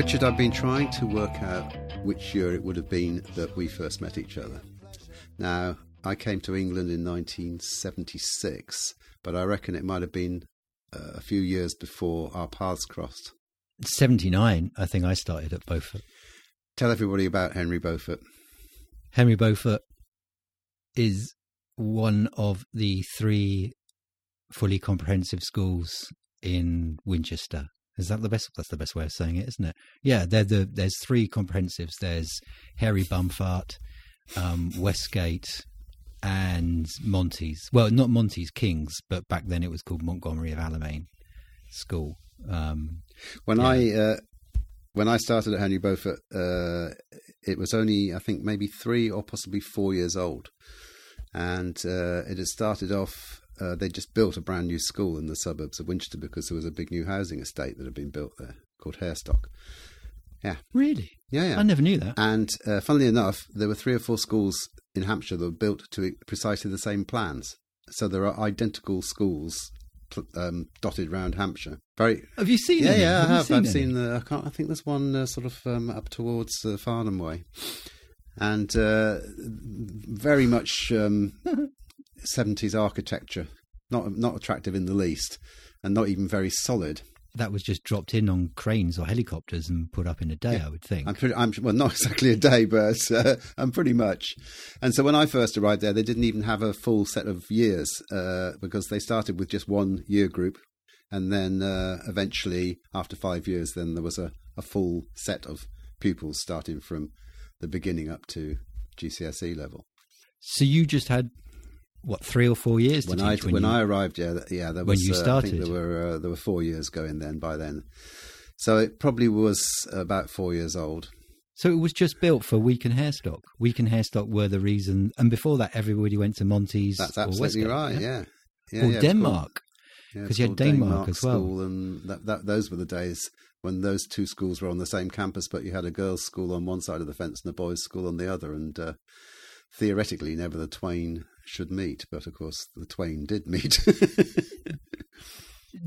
Richard, I've been trying to work out which year it would have been that we first met each other. Now, I came to England in 1976, but I reckon it might have been uh, a few years before our paths crossed. 79, I think I started at Beaufort. Tell everybody about Henry Beaufort. Henry Beaufort is one of the three fully comprehensive schools in Winchester. Is that the best? That's the best way of saying it, isn't it? Yeah, the, there's three comprehensives. There's Harry Bumfart, um, Westgate, and Monty's. Well, not Monty's Kings, but back then it was called Montgomery of Alamein School. Um, when yeah. I uh, when I started at Henry Beaufort, uh, it was only I think maybe three or possibly four years old, and uh, it had started off. Uh, they just built a brand new school in the suburbs of Winchester because there was a big new housing estate that had been built there called Harestock. Yeah. Really? Yeah, yeah. I never knew that. And uh, funnily enough, there were three or four schools in Hampshire that were built to precisely the same plans. So there are identical schools um, dotted around Hampshire. Very. Have you seen? Yeah, any? yeah, have I have. Seen I've any? seen the. I can't. I think there's one uh, sort of um, up towards uh, Farnham way, and uh, very much um, 70s architecture. Not not attractive in the least, and not even very solid that was just dropped in on cranes or helicopters and put up in a day, yeah. I would think. I'm, pretty, I'm well, not exactly a day, but uh, I'm pretty much. And so when I first arrived there, they didn't even have a full set of years uh, because they started with just one year group, and then uh, eventually, after five years, then there was a, a full set of pupils starting from the beginning up to GCSE level. So you just had what three or four years when I when, when you, I arrived. Yeah, yeah. There was, when you started, uh, there were uh, there were four years going then. By then, so it probably was about four years old. So it was just built for Weeke and Harestock. Weeke and Harestock were the reason, and before that, everybody went to Monty's. That's absolutely Westgate, right. Yeah, yeah, or yeah, Denmark, because yeah, you had Denmark, Denmark as well. School and that, that, those were the days when those two schools were on the same campus, but you had a girls' school on one side of the fence and a boys' school on the other, and uh, theoretically, never the twain should meet, but of course the twain did meet.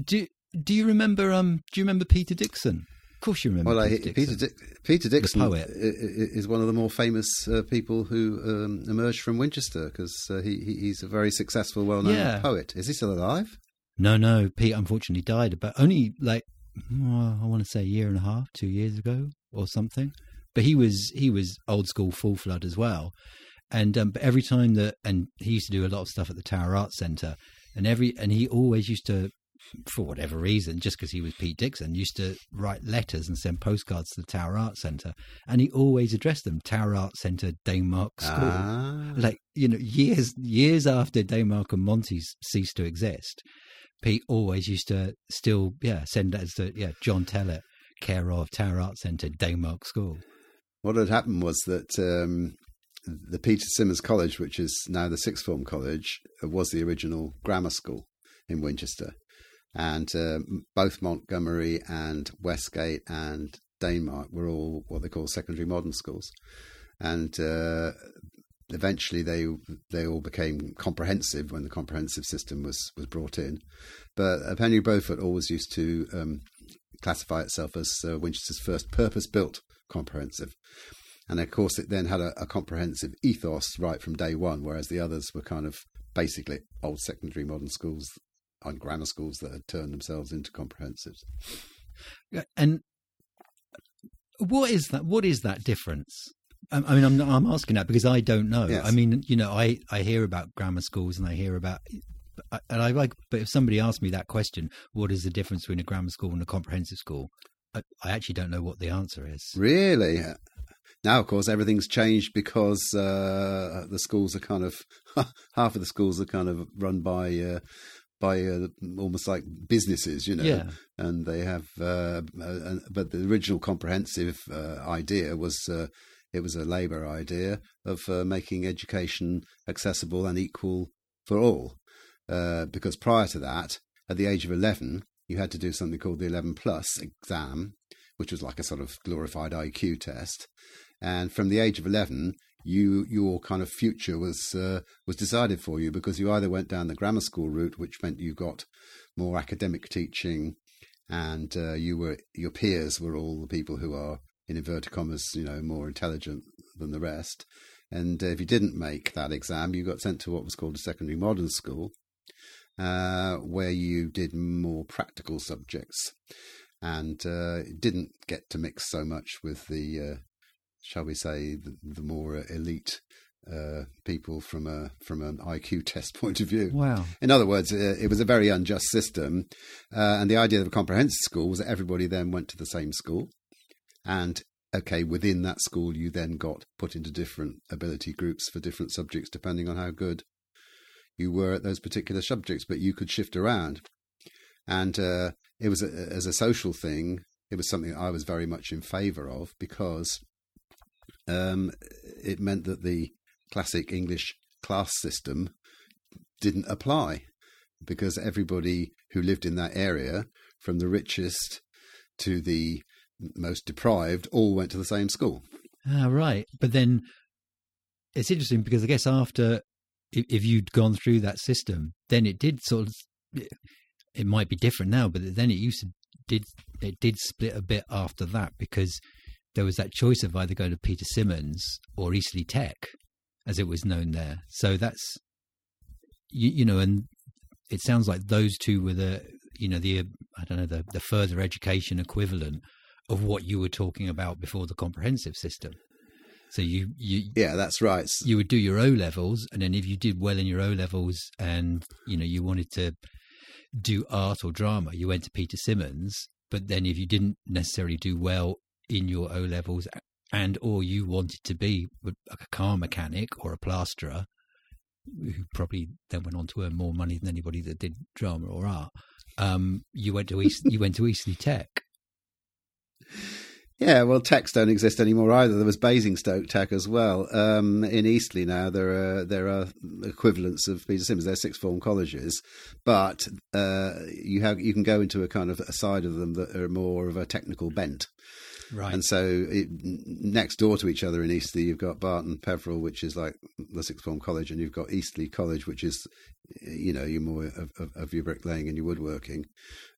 do Do you remember? Um, do you remember Peter Dixon? Of course, you remember. Well, Peter, I, Dixon. Peter, Di- Peter Dixon, the poet, is one of the more famous uh, people who um, emerged from Winchester because uh, he, he's a very successful, well-known Yeah. poet. Is he still alive? No, no, Pete unfortunately died, but only like oh, I want to say a year and a half, two years ago, or something. But he was he was old school full flood as well, and um, but every time that and he used to do a lot of stuff at the Tower Arts Centre, and every and he always used to, for whatever reason, just because he was Pete Dixon, used to write letters and send postcards to the Tower Arts Centre, and he always addressed them Tower Arts Centre, Denmark School Ah. like you know years years after Denmark and Monty's ceased to exist, Pete always used to still yeah send letters to yeah John Tellett, care of Tower Art Centre, Denmark School. What had happened was that um, the Peter Symonds College, which is now the Sixth Form College, uh, was the original grammar school in Winchester. And um, both Montgomery and Westgate and Denmark were all what they call secondary modern schools. And uh, eventually they they all became comprehensive when the comprehensive system was, was brought in. But uh, Henry Beaufort always used to um, classify itself as uh, Winchester's first purpose built comprehensive. And of course, it then had a, a, comprehensive ethos right from day one, whereas the others were kind of basically old secondary modern schools and grammar schools that had turned themselves into comprehensives. And what is that? What is that difference? I mean, I'm I'm asking that because I don't know. Yes. I mean, you know, I I hear about grammar schools and I hear about. And I like, but if somebody asked me that question, what is the difference between a grammar school and a comprehensive school? I, I actually don't know what the answer is. Really? Now, of course, everything's changed because uh, the schools are kind of half of the schools are kind of run by uh, by uh, almost like businesses, you know. Yeah. And they have, uh, uh, but the original comprehensive uh, idea was uh, it was a Labour idea of uh, making education accessible and equal for all. Uh, because prior to that, at the age of eleven, you had to do something called the eleven plus exam, which was like a sort of glorified IQ test. And from the age of eleven, you your kind of future was uh, was decided for you because you either went down the grammar school route, which meant you got more academic teaching and uh, you were your peers were all the people who are in inverted commas, you know, more intelligent than the rest. And uh, if you didn't make that exam, you got sent to what was called a secondary modern school, uh, where you did more practical subjects and uh, didn't get to mix so much with the, uh, shall we say, the, the more elite uh, people from a from an IQ test point of view. Wow. In other words, uh, it was a very unjust system, uh, and the idea of a comprehensive school was that everybody then went to the same school, and okay, within that school, you then got put into different ability groups for different subjects depending on how good you were at those particular subjects, but you could shift around. And uh, it was a, as a social thing, it was something I was very much in favour of because um, it meant that the classic English class system didn't apply because everybody who lived in that area, from the richest to the most deprived, all went to the same school. Ah, right. But then it's interesting because I guess after, if, if you'd gone through that system, then it did sort of, it might be different now, but then it used to, did, it did split a bit after that because there was that choice of either going to Peter Symonds or Eastleigh Tech, as it was known there. So that's, you, you know, and it sounds like those two were the, you know, the, I don't know, the, the further education equivalent of what you were talking about before the comprehensive system. So you you yeah, that's right. You would do your O levels, and then if you did well in your O levels, and you know you wanted to do art or drama, you went to Peter Symonds. But then if you didn't necessarily do well in your O levels, and or you wanted to be a car mechanic or a plasterer, who probably then went on to earn more money than anybody that did drama or art, um, you went to East, you went to Eastleigh Tech. Yeah, well, techs don't exist anymore either. There was Basingstoke Tech as well. Um, in Eastleigh now, there are there are equivalents of Peter Symonds. They're sixth form colleges, but uh, you have you can go into a kind of a side of them that are more of a technical bent. Right. And so, it, next door to each other in Eastleigh, you've got Barton Peveril, which is like the sixth form college, and you've got Eastleigh College, which is, you know, you're more of, of, of your bricklaying and your woodworking.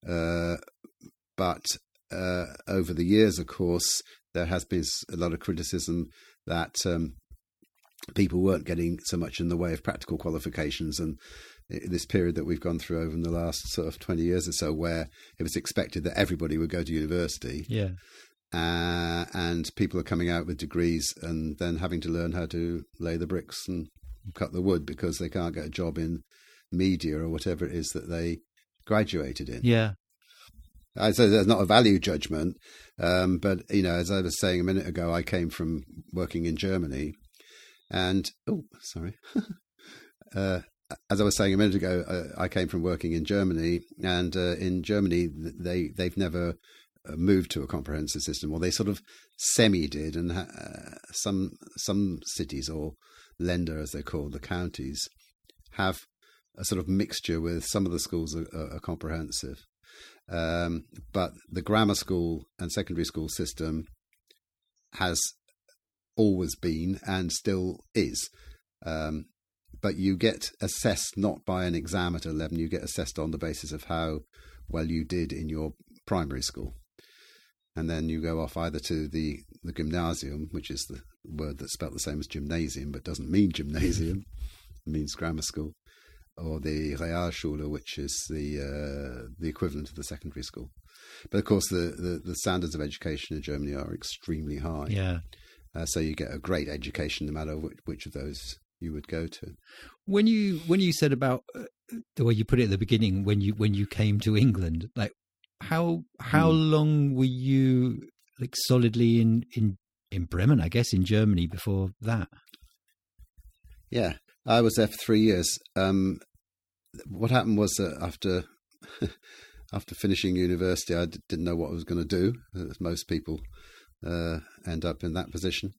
Uh, but uh, over the years, of course, there has been a lot of criticism that um, people weren't getting so much in the way of practical qualifications. And this period that we've gone through over the last sort of 20 years or so, where it was expected that everybody would go to university. Yeah. Uh, and people are coming out with degrees and then having to learn how to lay the bricks and cut the wood because they can't get a job in media or whatever it is that they graduated in. Yeah. I say there's not a value judgment, um, but you know, as I was saying a minute ago, I came from working in Germany, and oh, sorry. uh, as I was saying a minute ago, uh, I came from working in Germany, and uh, in Germany, they they've never moved to a comprehensive system, or they sort of semi did, and uh, some some cities or Länder, as they're called, the counties, have a sort of mixture with some of the schools are, are, are comprehensive. Um, but the grammar school and secondary school system has always been and still is. Um, but you get assessed not by an exam at 11, you get assessed on the basis of how well you did in your primary school. And then you go off either to the, the gymnasium, which is the word that's spelled the same as gymnasium but doesn't mean gymnasium, it means grammar school, or the Realschule, which is the uh, the equivalent of the secondary school. But of course, the, the, the standards of education in Germany are extremely high. Yeah. Uh, so you get a great education no matter which, which, of those you would go to. When you when you said about uh, the way you put it at the beginning, when you when you came to England, like how how hmm. long were you like solidly in in in Bremen? I guess in Germany before that. Yeah, I was there for three years. Um, what happened was that after after finishing university, I d- didn't know what I was going to do. As most people uh, end up in that position,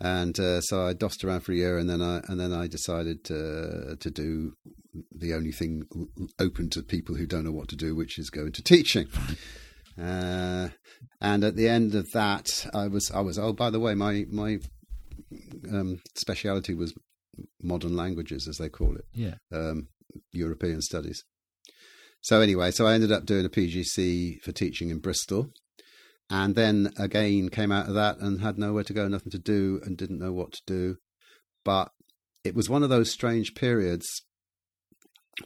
and uh, so I dossed around for a year, and then I and then I decided to to do the only thing open to people who don't know what to do, which is go into teaching. Uh, and at the end of that, I was I was oh by the way, my my um, speciality was modern languages, as they call it. Yeah. Um, European studies. So anyway, so I ended up doing a PGC for teaching in Bristol, and then again came out of that and had nowhere to go, nothing to do, and didn't know what to do. But it was one of those strange periods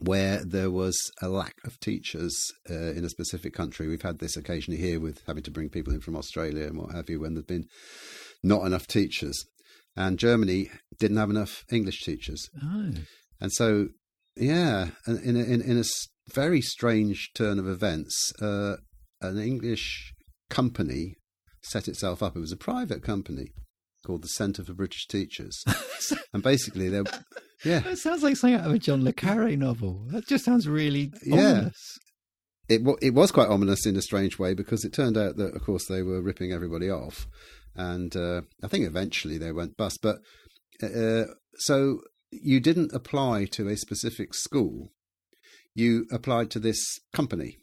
where there was a lack of teachers uh, in a specific country. We've had this occasionally here with having to bring people in from Australia and what have you when there's been not enough teachers. And Germany didn't have enough English teachers. Oh. And so, yeah, in a, in, in a very strange turn of events, uh, an English company set itself up. It was a private company called the Centre for British Teachers, and basically, they yeah, That sounds like something out of a John le Carre novel. That just sounds really Yeah. ominous. it it was quite ominous in a strange way because it turned out that, of course, they were ripping everybody off, and uh, I think eventually they went bust. But uh, so you didn't apply to a specific school; you applied to this company,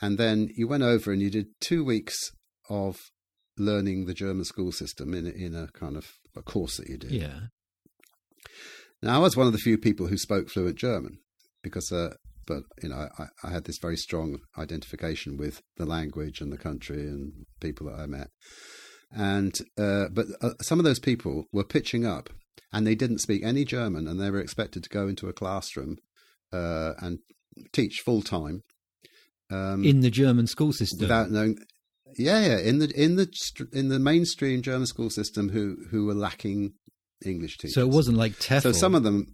and then you went over and you did two weeks of learning the German school system in a, in a kind of a course that you did. Yeah. Now, I was one of the few people who spoke fluent German because, uh, but you know, I, I had this very strong identification with the language and the country and people that I met. And uh, but uh, some of those people were pitching up, and they didn't speak any German, and they were expected to go into a classroom uh, and teach full time um, In the German school system. without knowing. Yeah, yeah, in the in the in the mainstream German school system, who who were lacking English teachers. so it wasn't like TEFL, So some of them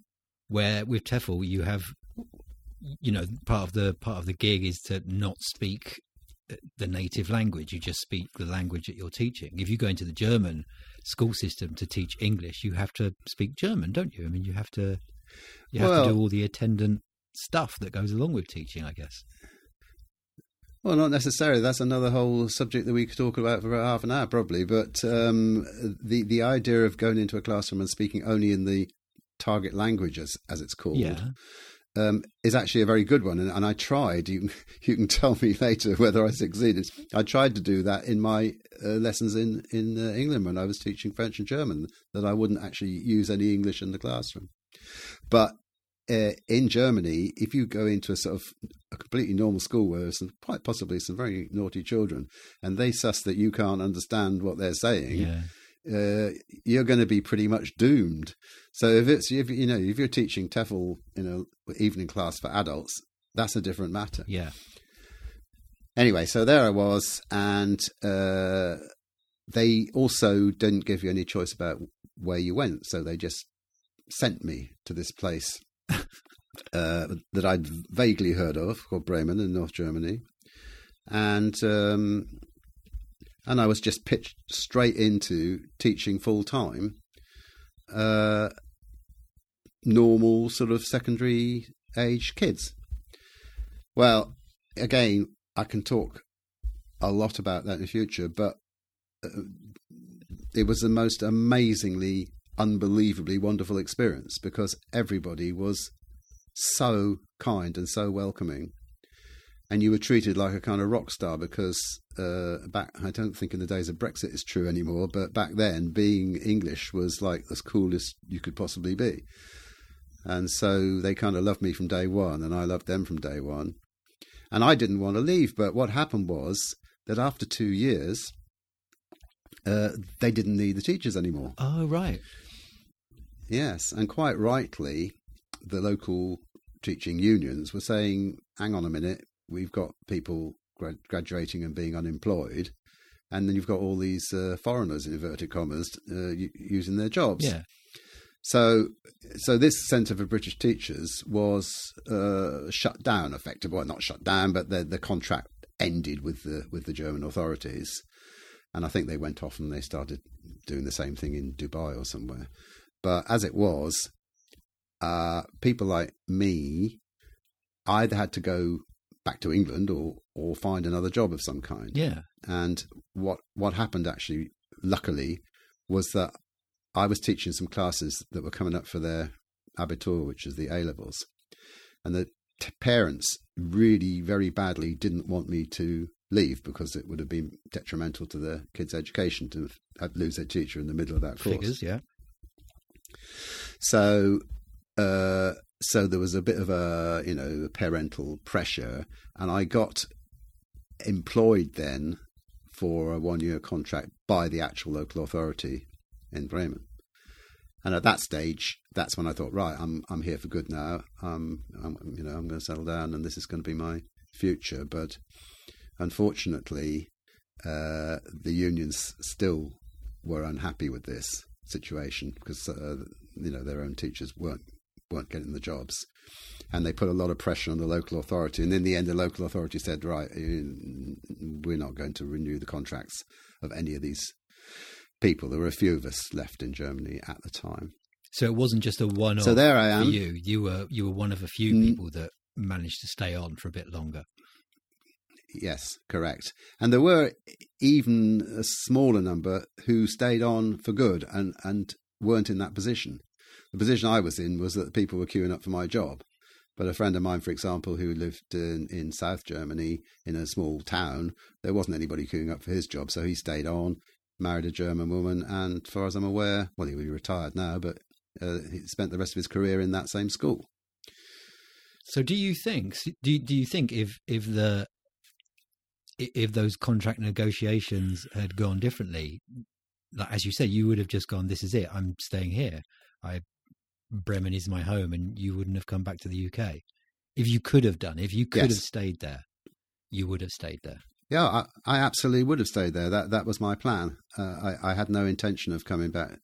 where with TEFL you have, you know, part of the part of the gig is to not speak the native language. You just speak the language that you're teaching. If you go into the German school system to teach English, you have to speak German, don't you? I mean, you have to you have Well- to do all the attendant stuff that goes along with teaching. I guess. Well, not necessarily. That's another whole subject that we could talk about for about half an hour, probably. But um, the the idea of going into a classroom and speaking only in the target language, as, as it's called, Yeah. um, is actually a very good one. And, and I tried. You can, you can tell me later whether I succeeded. I tried to do that in my uh, lessons in in uh, England when I was teaching French and German. That I wouldn't actually use any English in the classroom. But uh, in Germany, if you go into a sort of a completely normal school where there's some, quite possibly some very naughty children, and they suss that you can't understand what they're saying, Yeah. uh, you're going to be pretty much doomed. So if it's if you know if you're teaching TEFL in a evening class for adults, that's a different matter. Yeah. Anyway, so there I was, and uh, they also didn't give you any choice about where you went, so they just sent me to this place uh, that I'd vaguely heard of, called Bremen in North Germany, and um, and I was just pitched straight into teaching full time, uh, normal sort of secondary age kids. Well, again, I can talk a lot about that in the future, but uh, it was the most amazingly, unbelievably wonderful experience because everybody was so kind and so welcoming. And you were treated like a kind of rock star because uh, back, I don't think in the days of Brexit it's true anymore, but back then being English was like as coolest you could possibly be. And so they kind of loved me from day one, and I loved them from day one. And I didn't want to leave, but what happened was that after two years, uh, they didn't need the teachers anymore. Oh right. Yes, and quite rightly, the local teaching unions were saying, hang on a minute, we've got people grad- graduating and being unemployed, and then you've got all these uh, foreigners, in inverted commas, uh, u- using their jobs. Yeah. So, so this Centre for British Teachers was uh, shut down, effectively. Well, not shut down, but the the contract ended with the with the German authorities, and I think they went off and they started doing the same thing in Dubai or somewhere. But as it was, uh, people like me either had to go back to England or or find another job of some kind. Yeah. And what what happened actually, luckily, was that I was teaching some classes that were coming up for their Abitur, which is the A levels, and the t- parents really very badly didn't want me to leave because it would have been detrimental to the kids' education to have, lose their teacher in the middle of that course. Figures. Yeah. So uh, so there was a bit of a you know parental pressure, and I got employed then for a one year contract by the actual local authority in Bremen. And at that stage, that's when I thought, right, I'm I'm here for good now. Um, I'm you know I'm going to settle down, and this is going to be my future. But unfortunately, uh, the unions still were unhappy with this situation because uh, you know their own teachers weren't weren't getting the jobs, and they put a lot of pressure on the local authority. And in the end, the local authority said, "Right, we're not going to renew the contracts of any of these people. There were a few of us left in Germany at the time. So it wasn't just a one-off. So there I am. You, you were you were one of a few mm. people that managed to stay on for a bit longer. Yes, correct. And there were even a smaller number who stayed on for good and, and weren't in that position. The position I was in was that people were queuing up for my job. But a friend of mine, for example, who lived in, in South Germany in a small town, there wasn't anybody queuing up for his job. So he stayed on, married a German woman, and as far as I'm aware, well, he would be retired now, but uh, he spent the rest of his career in that same school. So, do you think? Do do you think if if the if those contract negotiations had gone differently, like as you said, you would have just gone, "This is it. I'm staying here. I Bremen is my home," and you wouldn't have come back to the UK. If you could have done, if you could yes. have stayed there, you would have stayed there. Yeah, I, I, absolutely would have stayed there. That that was my plan. Uh, I, I, had no intention of coming back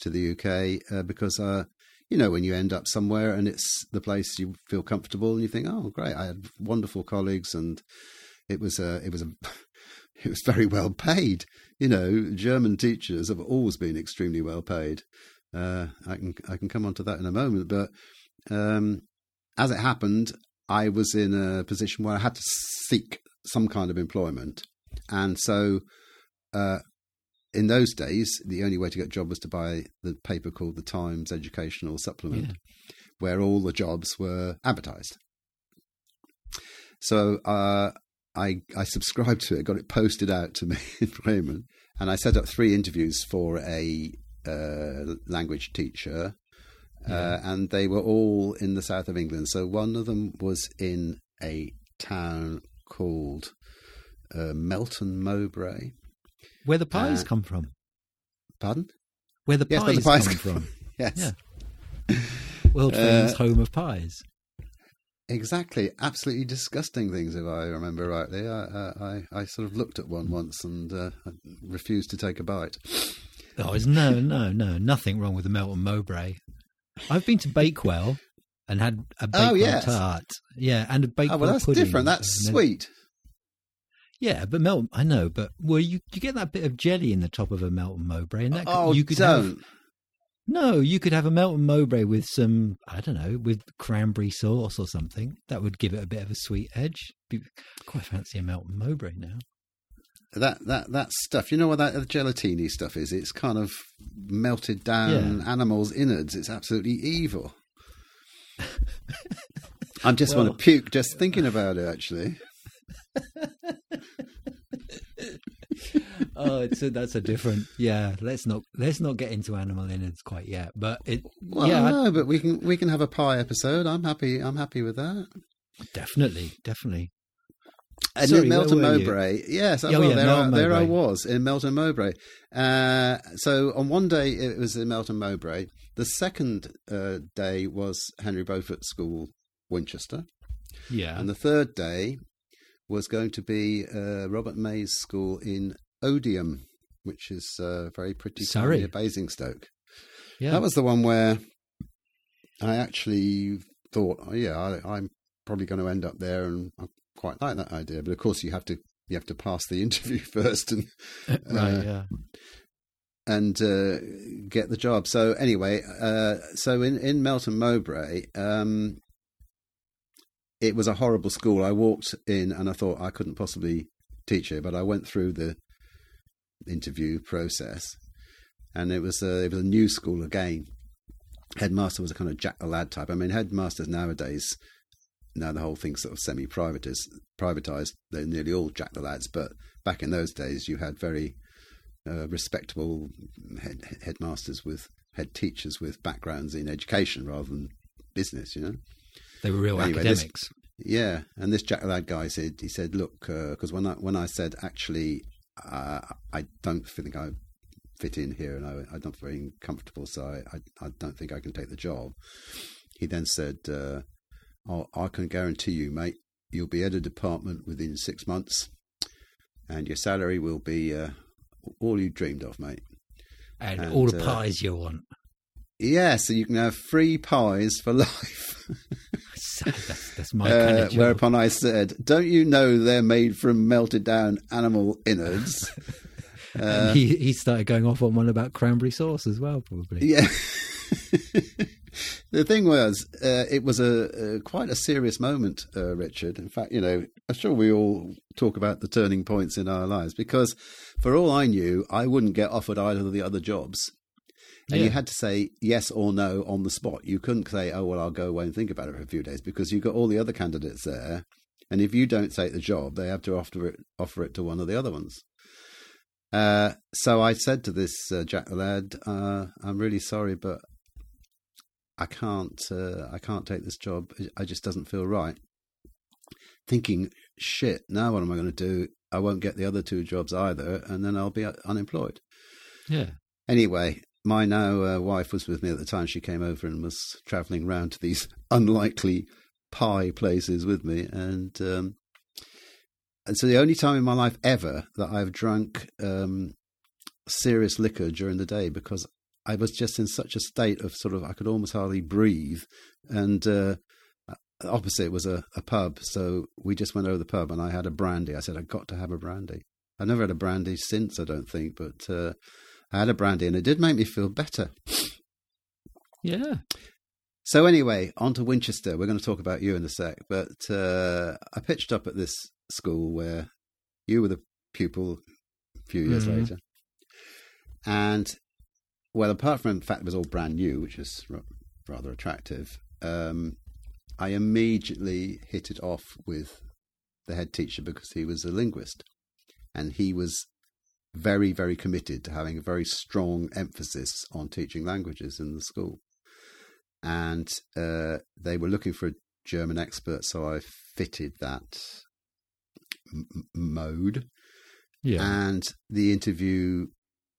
to the UK uh, because, uh, you know, when you end up somewhere and it's the place you feel comfortable and you think, oh, great, I had wonderful colleagues and it was a, it was a, it was very well paid. You know, German teachers have always been extremely well paid. Uh, I can I can come on to that in a moment, but um, as it happened, I was in a position where I had to seek some kind of employment. And so uh, in those days, the only way to get a job was to buy the paper called the Times Educational Supplement, yeah. where all the jobs were advertised. So uh, I, I subscribed to it, got it posted out to me in Bremen, and I set up three interviews for a uh, language teacher. Uh, yeah. and they were all in the south of England. So one of them was in a town called uh, Melton Mowbray. Where the pies uh, come from. Pardon? Where the yes, pies, the pies come from. yes. Yeah. World famous uh, home of pies. Exactly, absolutely disgusting things. If I remember rightly, I I, I sort of looked at one once and uh, refused to take a bite. Oh, there's no, no, no, nothing wrong with the Melton Mowbray. I've been to Bakewell, and had a bakewell oh, yes. tart. Yeah, and a bakewell oh, well, that's pudding. different. That's sweet. Yeah, but Melton, I know, but well, you you get that bit of jelly in the top of a Melton Mowbray, and that oh, you could don't. have. No, you could have a Melton Mowbray with some, I don't know, with cranberry sauce or something. That would give it a bit of a sweet edge. Be, quite fancy a Melton Mowbray now. That that that stuff, you know what that uh, gelatini stuff is? It's kind of melted down yeah. animals' innards. It's absolutely evil. I just well, want to puke just thinking about it. Actually. oh, it's a, that's a different. Yeah, let's not let's not get into animal innards quite yet. But it. Well, yeah, no, but we can we can have a pie episode. I'm happy. I'm happy with that. Definitely, definitely. And Sorry, in Melton Mowbray, yes, oh, well, yeah, there, I, there I was in Melton Mowbray. Uh, so on one day it was in Melton Mowbray. The second uh, day was Henry Beaufort School, Winchester. Yeah. And the third day was going to be uh, Robert May's school in Odiham, which is uh, very pretty Sorry. near Basingstoke. Yeah. That was the one where I actually thought, oh, yeah, I, I'm probably going to end up there, and I quite like that idea. But of course, you have to you have to pass the interview first, and uh, right, yeah, and uh, get the job. So anyway, uh, so in in Melton Mowbray, um, it was a horrible school. I walked in and I thought I couldn't possibly teach here, but I went through the interview process, and it was a, it was a new school again. Headmaster was a kind of Jack the Lad type. I mean, headmasters nowadays, now the whole thing's sort of semi-privatized. Privatized, they're nearly all Jack the Lads, but back in those days, you had very uh, respectable head, headmasters with head teachers with backgrounds in education rather than business, you know. They were real Anyway, this- academics. Yeah, and this Jack the Lad guy said he said, "Look, because when I when I said actually, uh, I don't think I fit in here, and I, don't feel very comfortable, so I, I I don't think I can take the job." He then said, uh, oh, "I can guarantee you, mate, you'll be head of department within six months, and your salary will be uh, all you dreamed of, mate." and, and, all the uh, pies you want. Yeah, so you can have free pies for life. that's, that's my kind Uh, of job. whereupon I said, "Don't you know they're made from melted down animal innards?" Uh, he he started going off on one about cranberry sauce as well, probably. yeah. the thing was, uh, it was a, a quite a serious moment, uh, Richard. In fact, you know, I'm sure we all talk about the turning points in our lives because, for all I knew, I wouldn't get offered either of the other jobs. And you had to say yes or no on the spot. You couldn't say, "Oh well, I'll go away and think about it for a few days," because you've got all the other candidates there, and if you don't take the job, they have to offer it offer it to one of the other ones. Uh, so I said to this uh, Jack the lad, uh, "I'm really sorry, but I can't. Uh, I can't take this job. It, it just doesn't feel right." Thinking, "Shit! Now what am I going to do? I won't get the other two jobs either, and then I'll be uh, unemployed." Yeah. Anyway, my now uh, wife was with me at the time. She came over and was travelling round to these unlikely pie places with me, and um, and so the only time in my life ever that I've drunk um, serious liquor during the day because I was just in such a state of sort of I could almost hardly breathe, and uh, opposite was a, a pub, so we just went over the pub and I had a brandy. I said I got to have a brandy. I've never had a brandy since, I don't think, but. Uh, I had a brandy and it did make me feel better. Yeah. So anyway, on to Winchester. We're going to talk about you in a sec, but uh, I pitched up at this school where you were the pupil a few years Mhm. later, and well, apart from the fact it was all brand new, which is r- rather attractive, um, I immediately hit it off with the head teacher because he was a linguist, and he was very, very committed to having a very strong emphasis on teaching languages in the school. And uh, they were looking for a German expert, so I fitted that m- mode. Yeah. And the interview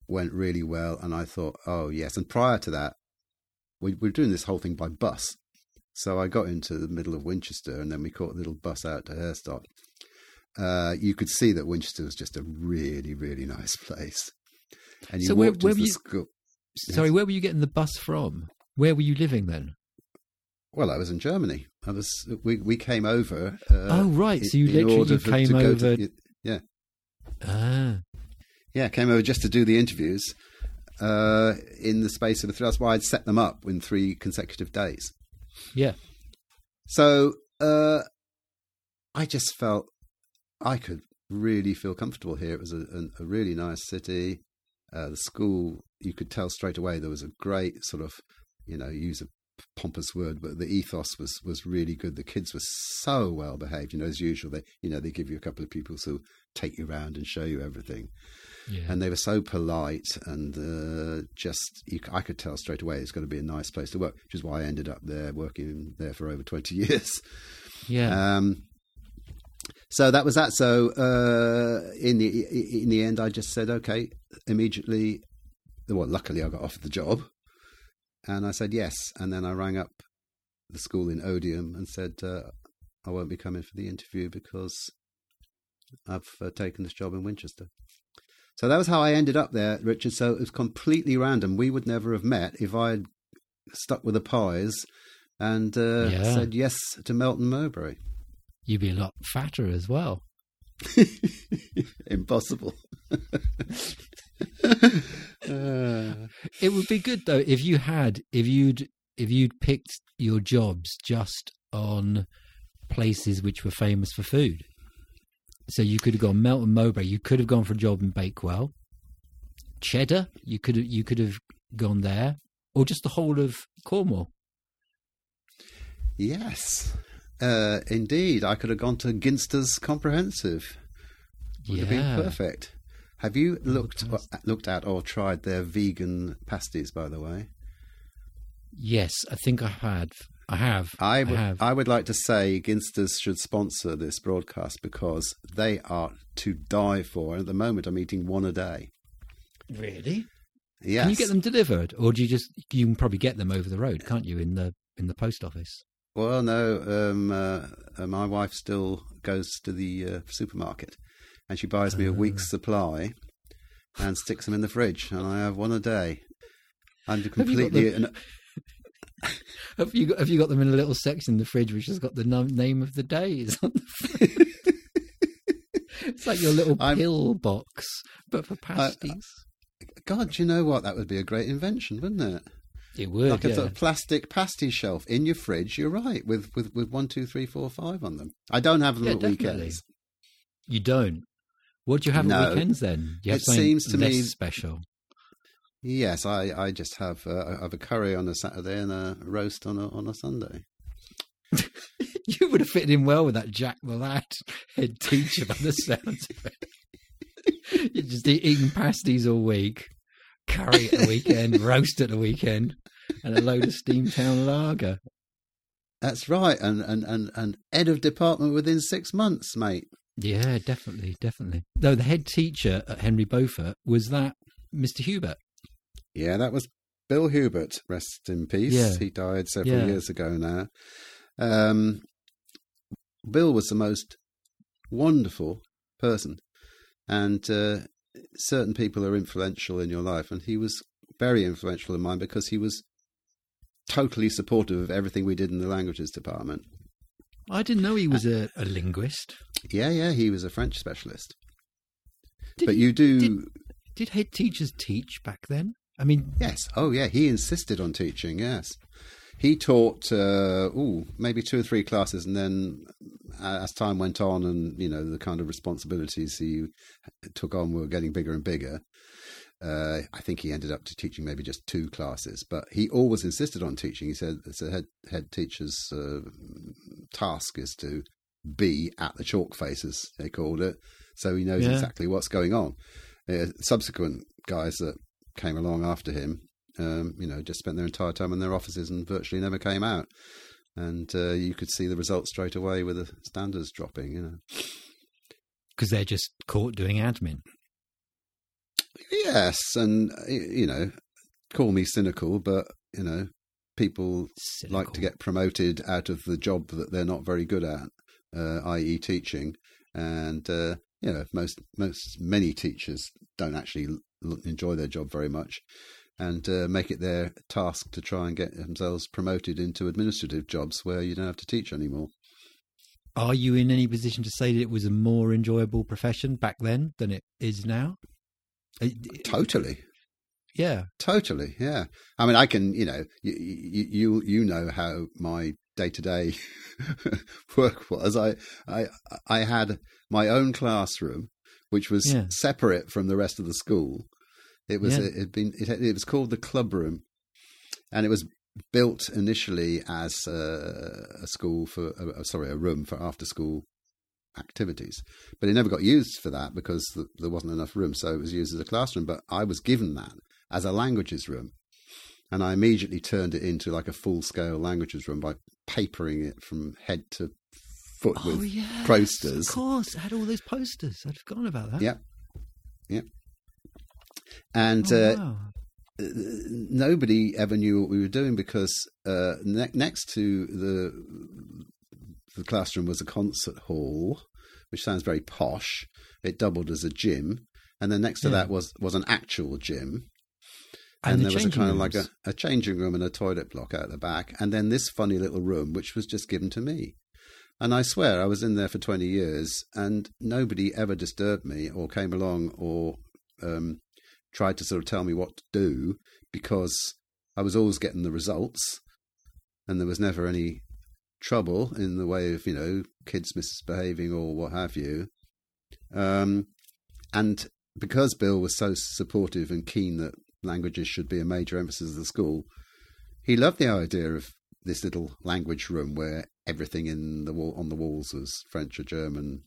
went really well. And I thought, oh, yes. And prior to that, we were doing this whole thing by bus. So I got into the middle of Winchester and then we caught a little bus out to Harestock. Uh, you could see that Winchester was just a really, really nice place. And you So where- walked where into the you- school. Sorry, where were you getting the bus from? Where were you living then? Well, I was in Germany. I was. We we came over. Uh, oh, right. So you literally you for- came over. To, yeah, Ah. yeah, came over just to do the interviews. Uh, in the space of a three. that's why I'd set them up in three consecutive days. Yeah. So uh, I just felt I could really feel comfortable here. It was a, a, a really nice city. Uh, the school, you could tell straight away there was a great sort of, you know, use a pompous word, but the ethos was was really good. The kids were so well behaved. You know, as usual, they you know they give you a couple of people who take you around and show you everything Yeah. and they were so polite and uh, just you, I could tell straight away it's going to be a nice place to work, which is why I ended up there working there for over twenty years. yeah. Um, so that was that. So uh, in the in the end, I just said okay immediately. Well, luckily I got offered the job, and I said yes. And then I rang up the school in Odiham and said uh, I won't be coming for the interview because I've uh, taken this job in Winchester. So that was how I ended up there, Richard. So it was completely random. We would never have met if I had stuck with the pies and uh, Yeah. said yes to Melton Mowbray. You'd be a lot fatter as well. Impossible. Uh, It would be good though if you had if you'd if you'd picked your jobs just on places which were famous for food. So you could have gone Melton Mowbray. You could have gone for a job in Bakewell, Cheddar. You could have you could have gone there, or just the whole of Cornwall. yes, uh, indeed. I could have gone to Ginster's Comprehensive. Would have been perfect. Have you looked fantastic. looked at or tried their vegan pasties? By the way, Yes, I think I had. I have. I would, have. I would like to say Ginsters should sponsor this broadcast because they are to die for. And at the moment, I'm eating one a day. really? Yes. Can you get them delivered, or do you just? You can probably get them over the road, can't you? In the in the post office. Well, no. Um, uh, uh, my wife still goes to the uh, supermarket, and she buys me a Ah. week's supply, and sticks them in the fridge, and I have one a day. I'm you got completely. them- Have you got, have you got them in a little section in the fridge which has got the no- name of the days on the front? it's like your little I'm- pill box, but for pasties. God, you know what? That would be a great invention, wouldn't it? It would, like a yeah. sort of plastic pasty shelf in your fridge. You're right, with with with one, two, three, four, five on them. I don't have them Yeah, at definitely. weekends. You don't. What do you have No. at weekends then? It seems to less me- special. Yes, I, I just have uh, I have a curry on a Saturday and a roast on a on a Sunday. You would have fitted in well with that Jack the Lad head teacher by the sounds of it. You're just eating pasties all week, curry at the weekend, roast at the weekend, and a load of Steamtown lager. That's right, and and and and head of department within six months, mate. Yeah, definitely, definitely. Though the head teacher at Henry Beaufort was that Mr. Hubert. Yeah, that was Bill Hubert. Rest in peace. Yeah. He died several Yeah. years ago now. Um, Bill was the most wonderful person, and uh, certain people are influential in your life, and he was very influential in mine because he was totally supportive of everything we did in the languages department. I didn't know he uh, was a, a linguist. Yeah, yeah, he was a French specialist. Did but he- you do. did- Did head teachers teach back then? I mean, Yes. Oh, yeah. He insisted on teaching. Yes. He taught, uh, ooh, maybe two or three classes, and then uh, as time went on, and you know the kind of responsibilities he took on were getting bigger and bigger. Uh, I think he ended up to teaching maybe just two classes, but he always insisted on teaching. He said it's a head head teacher's uh, task is to be at the chalk faces they called it, so he knows Yeah. exactly what's going on. Uh, subsequent guys that came along after him, um, you know, just spent their entire time in their offices and virtually never came out. And uh, you could see the results straight away with the standards dropping. You know, because they're just caught doing admin. yes, and you know, call me cynical, but you know, people like to get promoted out of the job that they're not very good at, uh, i.e., teaching. And uh, you know, most most many teachers don't actually enjoy their job very much, and uh, make it their task to try and get themselves promoted into administrative jobs where you don't have to teach anymore. Are you in any position to say that it was a more enjoyable profession back then than it is now? Uh, Totally. Yeah. Totally, yeah. I mean, I can, you know, you you you know how my day to day work was. I I I had my own classroom, which was Yeah. separate from the rest of the school. It was Yeah. it had been it, had- it was called the club room, and it was built initially as a, a school for uh, sorry a room for after school activities, but it never got used for that because th- there wasn't enough room. So it was used as a classroom. But I was given that as a languages room, and I immediately turned it into like a full scale languages room by papering it from head to foot oh, with yeah. posters. Of course. It had all those posters. I'd forgotten about that. Yep. Yep. And Oh, uh, wow. nobody ever knew what we were doing because uh, ne- next to the the classroom was a concert hall, which sounds very posh. It doubled as a gym, and then next to Yeah. that was was an actual gym. And And, the there was a kind of like a, a changing room and a toilet block out the back, and then this funny little room, which was just given to me. And I swear I was in there for 20 years, and nobody ever disturbed me or came along or um, tried to sort of tell me what to do because I was always getting the results, and there was never any trouble in the way of, you know, kids misbehaving or what have you. Um, and because Bill was so supportive and keen that languages should be a major emphasis of the school, he loved the idea of this little language room where everything in the wall on the walls was French or German,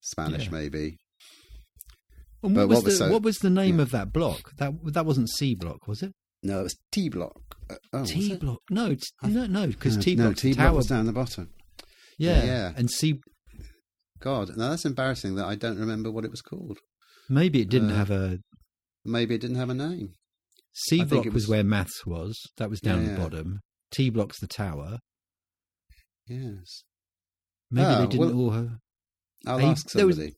Spanish Yeah. maybe. And what, was what was the, so- what was the name yeah. of that block? That that wasn't C block, was it? No, it was T block. Uh, oh, T block. No, it's, no, no, because No, T no, block. T block was down the bottom. yeah, yeah. and C. God, now that's embarrassing that I don't remember what it was called. Maybe it didn't Uh, have a Maybe it didn't have a name. C I block it was, was- where maths was. That was down Yeah, the bottom. T block's the tower. Yes. Maybe Oh, they didn't well- all have. I'll A- ask somebody.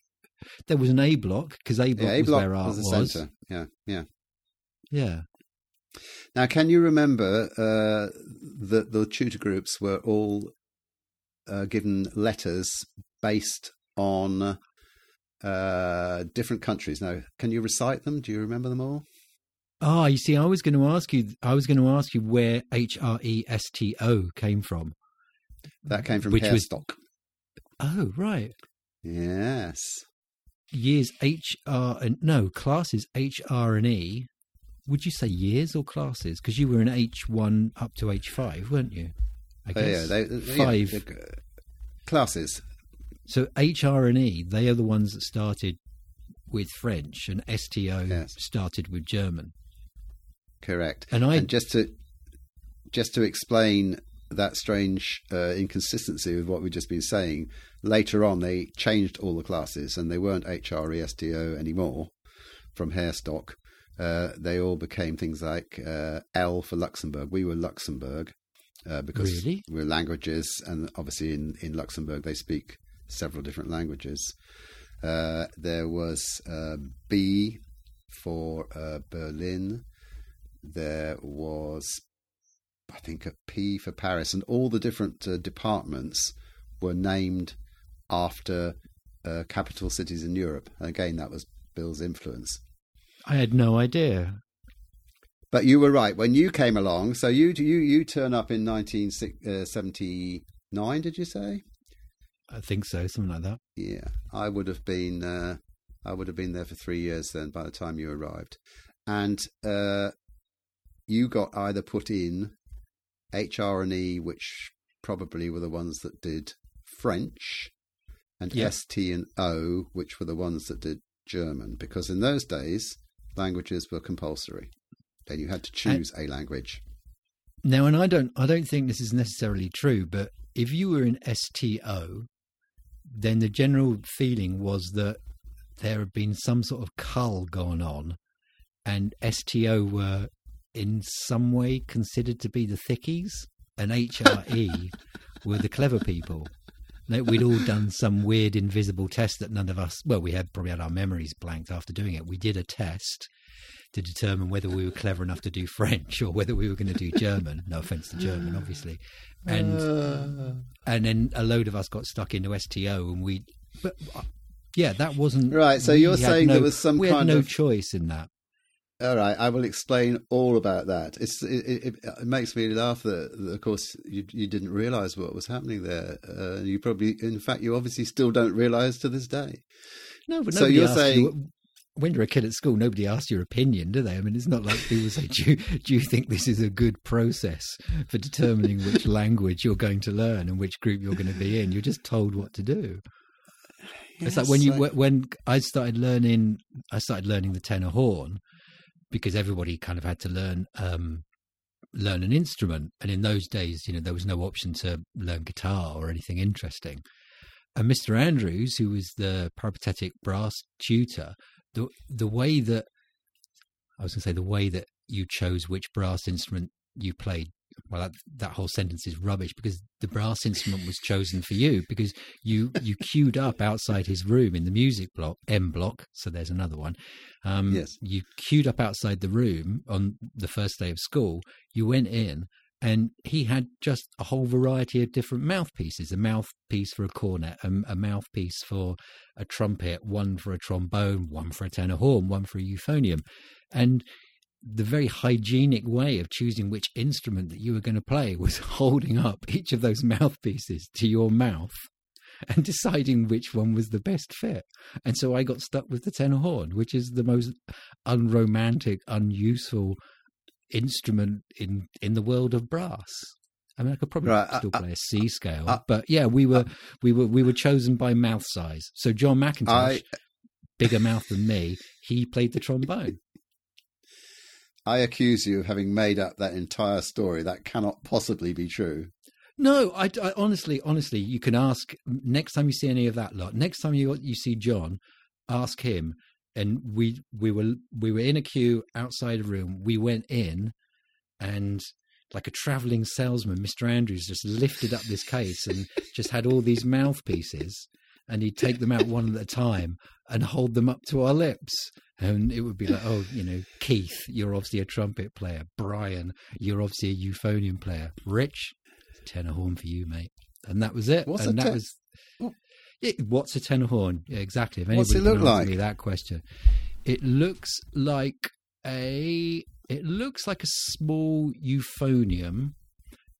There was an A block because A block yeah, was where art was the was. centre. Yeah, yeah. Yeah. Now, can you remember uh, that the tutor groups were all uh, given letters based on uh, different countries? Now, can you recite them? Do you remember them all? Ah, you see, I was going to ask you. I was going to ask you where H R E S T O came from. That came from Which was- Harestock. Oh, right. Yes. Years H R and no classes H R and E. Would you say years or classes? Because you were in H one up to H five, weren't you? I Oh, yeah, they, five. yeah, classes. So H R and E, they are the ones that started with French, and S T O Yes. started with German. Correct. And I and just to just to explain that strange uh, inconsistency with what we've just been saying, later on they changed all the classes and they weren't HRESTO anymore from Harestock. Uh, they all became things like uh, L for Luxembourg. We were Luxembourg uh, because Really? we're languages, and obviously in, in Luxembourg they speak several different languages. Uh, there was uh, B for uh, Berlin. There was, I think, a P for Paris, and all the different uh, departments were named after uh, capital cities in Europe. And again, that was Bill's influence. I had no idea. But you were right when you came along. So you you you turn up in 1979, did you say? I think so, something like that. Yeah, I would have been. Uh, I would have been there for three years then. By the time you arrived, and uh, you got either put in HR and E, which probably were the ones that did French, and Yeah. ST and O, which were the ones that did German. Because in those days, languages were compulsory. Then you had to choose a language. Now, and I don't, I don't think this is necessarily true, but if you were in STO, then the general feeling was that there had been some sort of cull going on, and STO were in some way considered to be the thickies, and HRE were the clever people. We'd all done some weird invisible test that none of us, well, we had probably had our memories blanked after doing it. We did a test to determine whether we were clever enough to do French or whether we were going to do German. No offense to German, obviously. And and then a load of us got stuck into STO, and we, but uh, yeah, that wasn't Right, so you're saying no- there was some we had kind no of- choice in that. All right, I will explain all about that. It's it, it, it makes me laugh that, that of course you you didn't realise what was happening there. Uh, you probably, in fact, you obviously still don't realise to this day. No, but So you're saying- you, when you're a kid at school, nobody asks your opinion, do they? I mean, it's not like people say, do you, do you think this is a good process for determining which language you're going to learn and which group you're going to be in? You're just told what to do. it's like when you Yes, when I started learning, I started learning the tenor horn because everybody kind of had to learn um, learn an instrument, and in those days, you know, there was no option to learn guitar or anything interesting. And Mr. Andrews, who was the peripatetic brass tutor, the the way that I was going to say the way that you chose which brass instrument you played. Well, that, that whole sentence is rubbish because the brass instrument was chosen for you because you you queued up outside his room in the music block M block. So there's another one. Um, Yes. You queued up outside the room on the first day of school. You went in, and he had just a whole variety of different mouthpieces a mouthpiece for a cornet a, a mouthpiece for a trumpet one for a trombone one for a tenor horn one for a euphonium and the very hygienic way of choosing which instrument that you were going to play was holding up each of those mouthpieces to your mouth and deciding which one was the best fit. And so I got stuck with the tenor horn, which is the most unromantic, unuseful instrument in in the world of brass. I mean, I could probably Right, still I- play a C scale, I- but yeah, we were we were we were chosen by mouth size. So John McIntosh, I bigger mouth than me, he played the trombone. I accuse you of having made up that entire story. That cannot possibly be true. No, I, I, honestly, honestly, you can ask next time you see any of that lot. Next time you you see John, ask him. And we we were we were in a queue outside a room. We went in, and like a traveling salesman, Mr. Andrews just lifted up this case and just had all these mouthpieces, and he'd take them out one at a time and hold them up to our lips. And it would be like, oh, you know, Keith, you're obviously a trumpet player. Brian, you're obviously a euphonium player. Rich, tenor horn for you, mate. And that was it. What's and a that te- was it, what's a tenor horn? Yeah, exactly. If What's anybody it look like? me that question, it looks like a it looks like a small euphonium,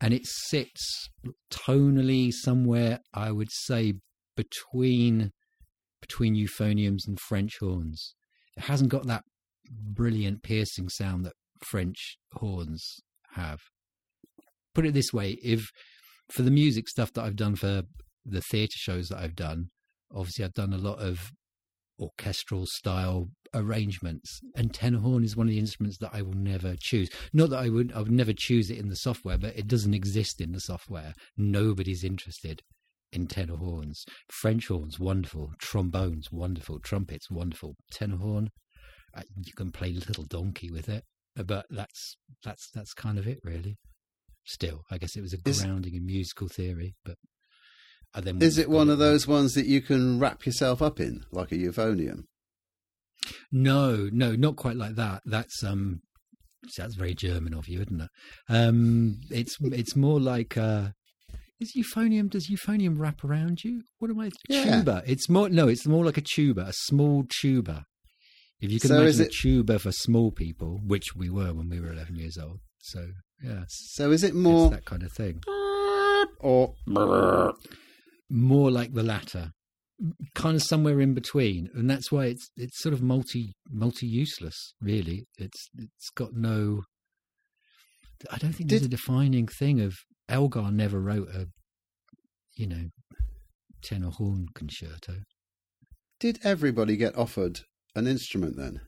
and it sits tonally somewhere. I would say between between euphoniums and French horns. It hasn't got that brilliant piercing sound that French horns have. Put it this way: if for the music stuff that I've done for the theatre shows that I've done, obviously I've done a lot of orchestral style arrangements, and tenor horn is one of the instruments that I will never choose. Not that I would, I would never choose it in the software, but it doesn't exist in the software. Nobody's interested in tenor horns. French horns, wonderful. Trombones, wonderful. Trumpets, wonderful. Tenor horn, uh, you can play little donkey with it, but that's that's that's kind of it, really. Still, I guess it was a grounding in musical theory, but I then Is it one of those ones that you can wrap yourself up in, like a euphonium? No, no, not quite like that. That's um, that's very German of you, isn't it? Um, it's it's more like uh, is euphonium? Does euphonium wrap around you? What am I? Yeah. Tuba. It's more no. It's more like a tuba, a small tuba. If you can So imagine it- a tuba for small people, which we were when we were eleven years old. So yeah, So is it more that kind of thing. or more like the latter kind of somewhere in between and that's why it's it's sort of multi multi useless really it's it's got no i don't think there's a defining thing of elgar never wrote a you know tenor horn concerto did everybody get offered an instrument then?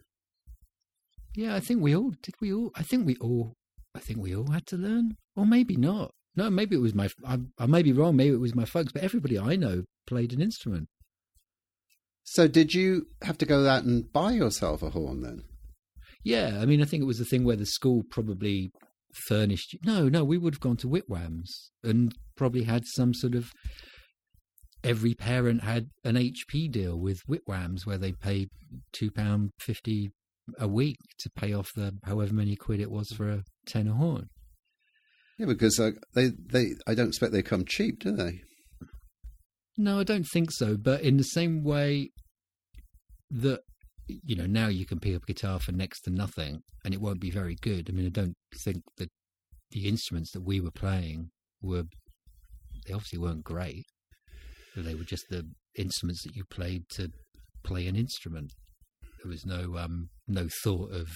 yeah i think we all did we all i think we all i think we all had to learn or maybe not no maybe it was my I, I may be wrong maybe it was my folks but everybody i know played an instrument So did you have to go out and buy yourself a horn then? Yeah, I mean, I think it was the thing where the school probably furnished. No, no, we would have gone to Whitwams and probably had some sort of. Every parent had an HP deal with Whitwams where they paid two pound fifty a week to pay off the however many quid it was for a tenor horn. Yeah, because uh, they they I don't expect they come cheap, do they? No, I don't think so. But in the same way that you know now you can pick up a guitar for next to nothing and it won't be very good. I mean, I don't think that the instruments that we were playing were they obviously weren't great. They were just the instruments that you played to play an instrument. There was no um no thought of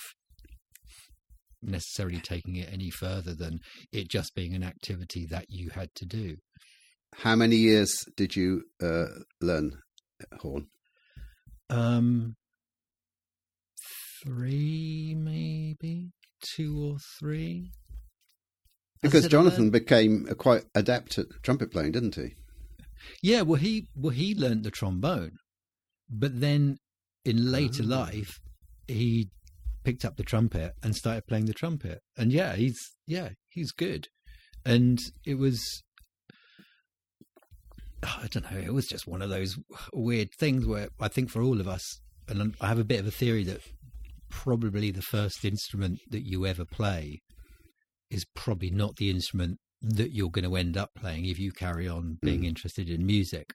necessarily taking it any further than it just being an activity that you had to do. How many years did you uh, learn horn? Um, three, maybe two or three. Because Jonathan became a quite adept at trumpet playing, didn't he? Yeah, well, he well he learned the trombone, but then in later Ah. life he picked up the trumpet and started playing the trumpet, and yeah, he's yeah he's good, and it was. I don't know. It was just one of those weird things where I think for all of us, and I have a bit of a theory that probably the first instrument that you ever play is probably not the instrument that you're going to end up playing if you carry on being Mm. interested in music.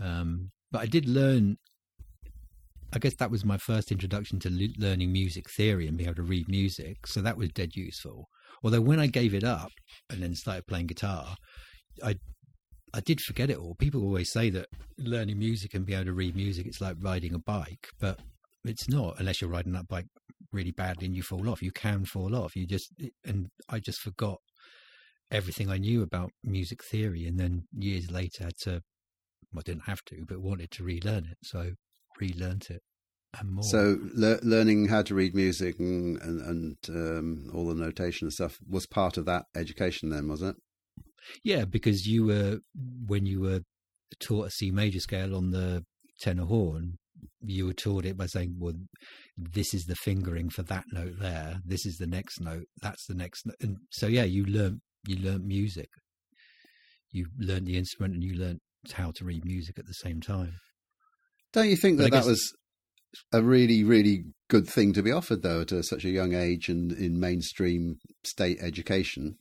Um, but I did learn. I guess that was my first introduction to le- learning music theory and being able to read music. So that was dead useful. Although when I gave it up and then started playing guitar, I I did forget it all. People always say that learning music and being able to read music it's like riding a bike, but it's not unless you're riding that bike really badly and you fall off. You can fall off. You just and I just forgot everything I knew about music theory, and then years later had to. Well, I didn't have to, but wanted to relearn it, so relearned it. and more. So le- learning how to read music and and, and um, all the notation and stuff was part of that education. Then was it? Yeah, because you were when you were taught a C major scale on the tenor horn, you were taught it by saying, "Well, this is the fingering for that note there. This is the next note. That's the next." Note. And so, yeah, you learn you learn music. You learn the instrument, and you learn how to read music at the same time. Don't you think But I that that was a really, really good thing to be offered, though, at a, such a young age and in mainstream state education?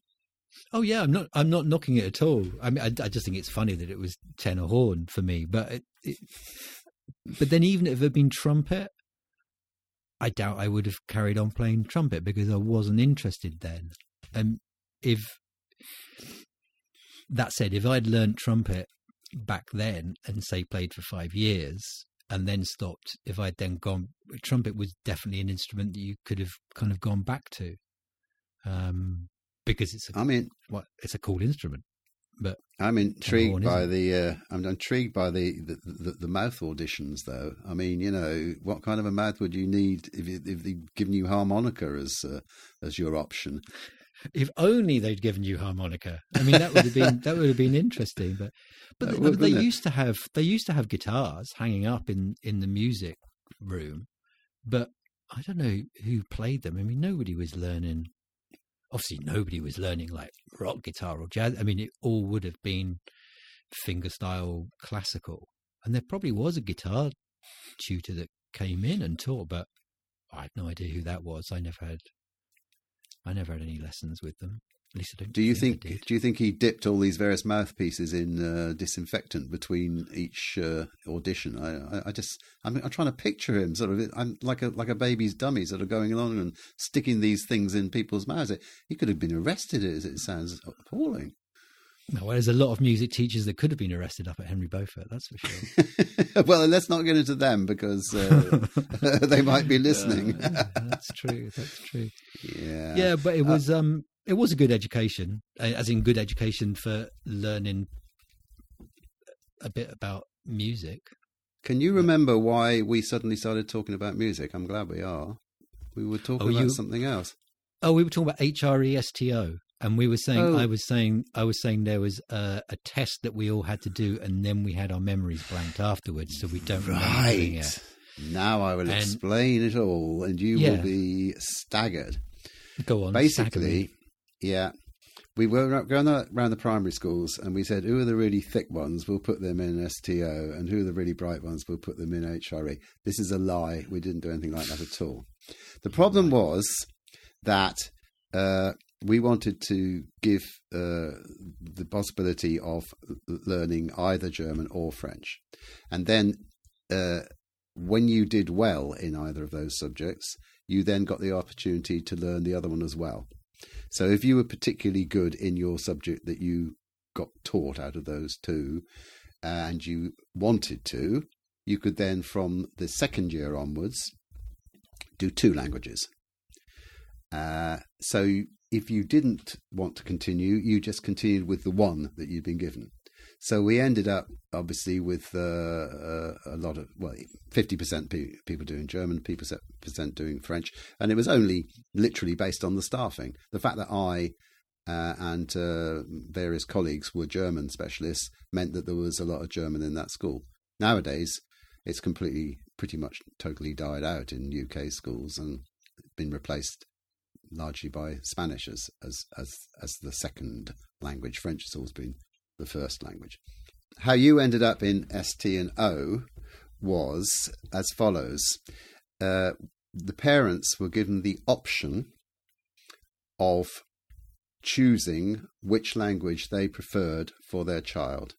Oh yeah, I'm not. I'm not knocking it at all. I mean, I, I just think it's funny that it was tenor horn for me. But it, it, but then even if it had been trumpet, I doubt I would have carried on playing trumpet because I wasn't interested then. And if that said, if I'd learned trumpet back then and say played for five years and then stopped, if I'd then gone, trumpet was definitely an instrument that you could have kind of gone back to. Um, because it's a I mean, what it's a cool instrument. I'm intrigued by the. Uh, I'm intrigued by the, the, the, the mouth auditions, though. I mean, you know, what kind of a mouth would you need if if they'd given you harmonica as uh, as your option? If only they'd given you harmonica. I mean, that would have been that would have been interesting. But but they, would, they used to have they used to have guitars hanging up in in the music room, but I don't know who played them. I mean, nobody was learning. Obviously, nobody was learning like rock guitar or jazz. I mean, it all would have been fingerstyle classical, and there probably was a guitar tutor that came in and taught, but I had no idea who that was. I never had. I never had any lessons with them. At least I don't. Do you think? Do you think he dipped all these various mouthpieces in uh, disinfectant between each uh, audition? I, I, I just, I'm, I'm trying to picture him sort of, I'm like a like a baby's dummy, sort of going along and sticking these things in people's mouths. He could have been arrested. As it sounds appalling. Well, there's a lot of music teachers that could have been arrested up at Henry Beaufort. That's for sure. well, let's not get into them because uh, they might be listening. Uh, that's true. That's true. yeah. Yeah, but it was um, it was a good education, as in good education for learning a bit about music. Can you remember why we suddenly started talking about music? I'm glad we are. We were talking Oh, about you- something else. Oh, we were talking about H R E S T O, and we were saying Oh. I was saying I was saying there was a, a test that we all had to do, and then we had our memories blanked afterwards, so we don't it. Now I will And- explain it all, and you Yeah. will be staggered. Go on, Basically. Yeah, we were going around the primary schools, and we said, "Who are the really thick ones? We'll put them in STO, and who are the really bright ones? We'll put them in HRE." This is a lie. We didn't do anything like that at all. The problem was that uh, we wanted to give uh, the possibility of learning either German or French, and then uh, when you did well in either of those subjects, you then got the opportunity to learn the other one as well. So if you were particularly good in your subject that you got taught out of those two, and you wanted to, you could then from the second year onwards do two languages. Uh, so if you didn't want to continue, you just continued with the one that you'd been given. So we ended up obviously with uh, uh, a lot of well, fifty percent people doing German, fifty percent doing French, and it was only literally based on the staffing. The fact that I uh, and uh, various colleagues were German specialists meant that there was a lot of German in that school. Nowadays, it's completely, pretty much, totally died out in UK schools and been replaced largely by Spanish as as as, as the second language. French has always been the first language. How you ended up in ST and O was as follows: uh, the parents were given the option of choosing which language they preferred for their child.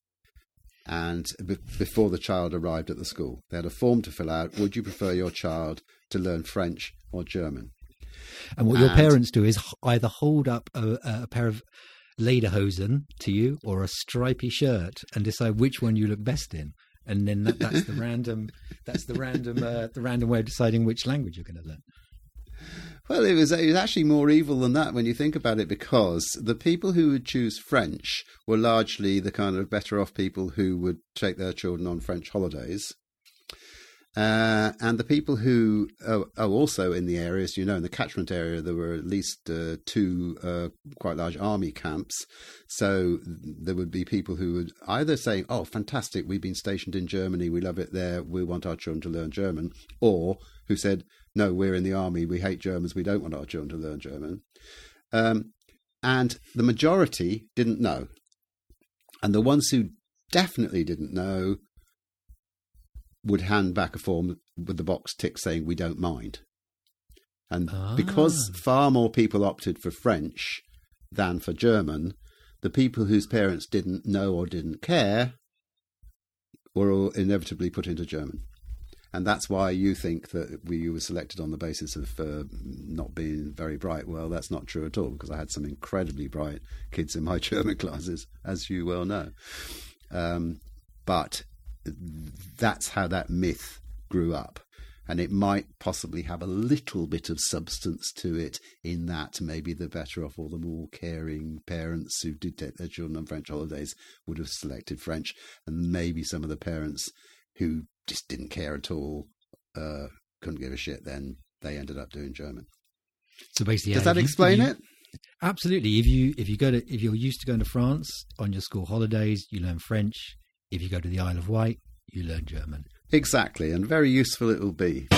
And be- before the child arrived at the school, they had a form to fill out. Would you prefer your child to learn French or German? And what your parents do is either hold up a, a pair of lederhosen to you or a stripy shirt and decide which one you look best in. And then that, that's the random that's the random uh, the random way of deciding which language you're going to learn. Well, it was, it was actually more evil than that when you think about it, because the people who would choose French were largely the kind of better off people who would take their children on French holidays. Uh, and the people who are, are, also in the areas, you know, in the catchment area, there were at least uh, two uh, quite large army camps. So there would be people who would either say, Oh, fantastic, we've been stationed in Germany, we love it there, we want our children to learn German, or who said, No, we're in the army, we hate Germans, we don't want our children to learn German. Um, and the majority didn't know. And the ones who definitely didn't know would hand back a form with the box tick saying, We don't mind. And ah. because far more people opted for French than for German, the people whose parents didn't know or didn't care were all inevitably put into German. And that's why you think that we you were selected on the basis of uh, not being very bright. Well, that's not true at all because I had some incredibly bright kids in my German classes, as you well know. Um, but that's how that myth grew up. And it might possibly have a little bit of substance to it in that maybe the better off or the more caring parents who did take their children on French holidays would have selected French. And maybe some of the parents who just didn't care at all, uh, couldn't give a shit, then they ended up doing German. So basically, does that explain it? Absolutely. If you if you go to if you're used to going to France on your school holidays, you learn French. If you go to the Isle of Wight, you learn German. Exactly, and very useful it will be.